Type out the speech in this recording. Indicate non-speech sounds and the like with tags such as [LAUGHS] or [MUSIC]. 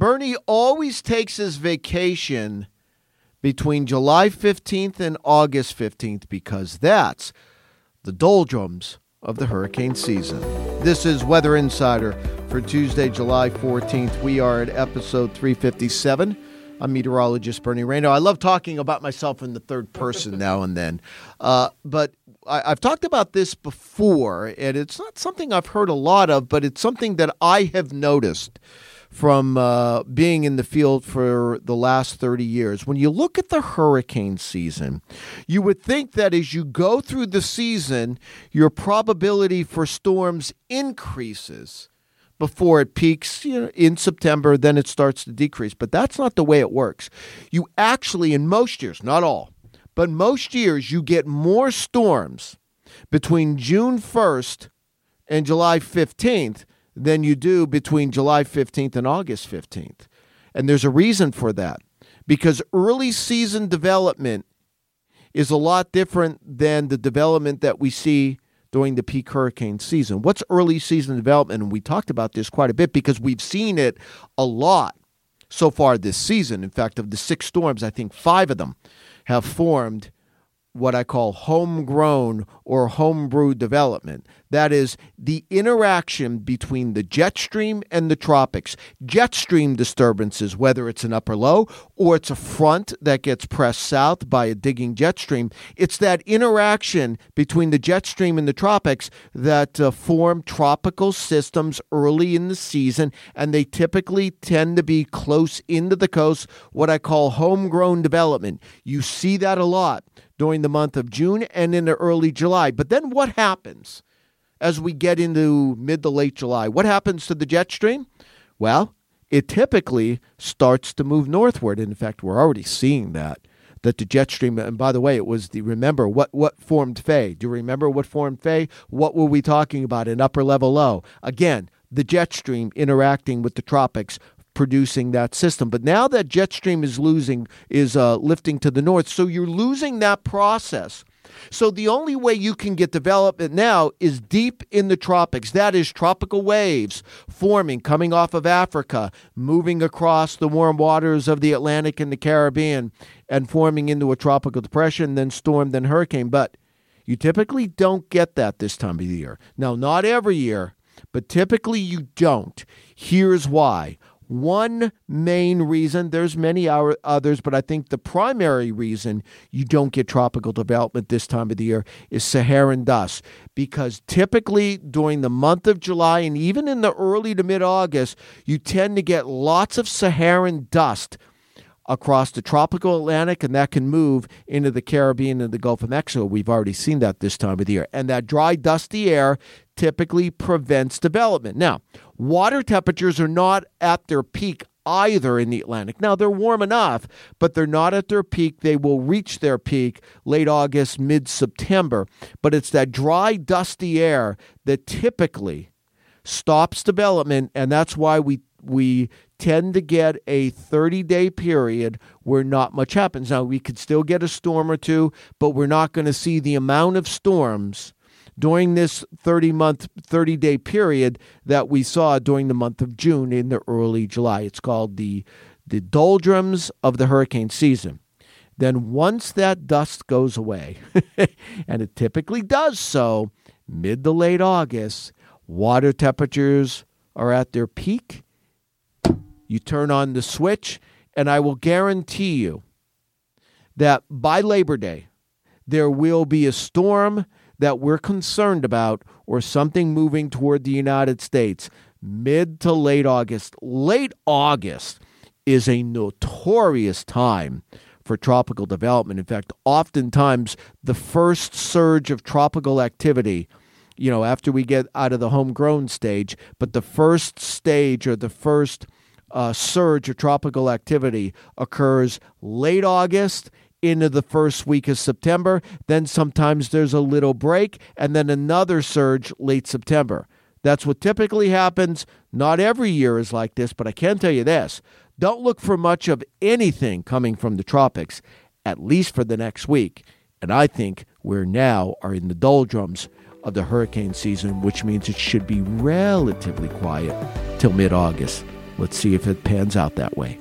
Bernie always takes his vacation between July 15th and August 15th because that's the doldrums of the hurricane season. This is Weather Insider for Tuesday, July 14th. We are at episode 357. I'm meteorologist Bernie Rayno. I love talking about myself in the third person now and then. Uh, but I, have talked about this before, and it's not something I've heard a lot of, but it's something that I have noticed from uh, being in the field for the last 30 years. When you look at the hurricane season, you would think that as you go through the season, your probability for storms increases before it peaks you know, in September, then it starts to decrease. But that's not the way it works. You actually, in most years, not all, but most years, you get more storms between June 1st and July 15th than you do between July 15th and August 15th. And there's a reason for that because early season development is a lot different than the development that we see during the peak hurricane season. What's early season development? And we talked about this quite a bit because we've seen it a lot so far this season. In fact, of the six storms, I think five of them have formed what I call homegrown or homebrew development. That is the interaction between the jet stream and the tropics. Jet stream disturbances, whether it's an upper low or it's a front that gets pressed south by a digging jet stream, it's that interaction between the jet stream and the tropics that uh, form tropical systems early in the season, and they typically tend to be close into the coast, what I call homegrown development. You see that a lot during the month of June and into early July. But then what happens as we get into mid to late July? What happens to the jet stream? Well, it typically starts to move northward. In fact, we're already seeing that. That the jet stream, and by the way, it was the remember what what formed Fay. Do you remember what formed Fay? What were we talking about? An upper level low. Again, the jet stream interacting with the tropics producing that system. But now that jet stream is losing, is uh, lifting to the north, so you're losing that process. So the only way you can get development now is deep in the tropics. That is tropical waves forming, coming off of Africa, moving across the warm waters of the Atlantic and the Caribbean, and forming into a tropical depression, then storm, then hurricane. But you typically don't get that this time of the year. Now, not every year, but typically you don't. Here's why. One main reason, there's many others, but I think the primary reason you don't get tropical development this time of the year is Saharan dust. Because typically during the month of July and even in the early to mid August, you tend to get lots of Saharan dust across the tropical Atlantic, and that can move into the Caribbean and the Gulf of Mexico. We've already seen that this time of the year. And that dry, dusty air typically prevents development. Now, water temperatures are not at their peak either in the Atlantic. Now, they're warm enough, but they're not at their peak. They will reach their peak late August, mid September. But it's that dry, dusty air that typically stops development, and that's why we we tend to get a 30 day period where not much happens. Now, we could still get a storm or two, but we're not going to see the amount of storms during this 30 month, 30 day period that we saw during the month of June in the early July. It's called the, the doldrums of the hurricane season. Then, once that dust goes away, [LAUGHS] and it typically does so mid to late August, water temperatures are at their peak you turn on the switch, and I will guarantee you that by Labor Day, there will be a storm that we're concerned about or something moving toward the United States mid to late August. Late August is a notorious time for tropical development. In fact, oftentimes the first surge of tropical activity you know, after we get out of the homegrown stage. But the first stage or the first uh, surge of tropical activity occurs late August into the first week of September. Then sometimes there's a little break, and then another surge late September. That's what typically happens. Not every year is like this, but I can tell you this don't look for much of anything coming from the tropics, at least for the next week. And I think we're now are in the doldrums of the hurricane season, which means it should be relatively quiet till mid August. Let's see if it pans out that way.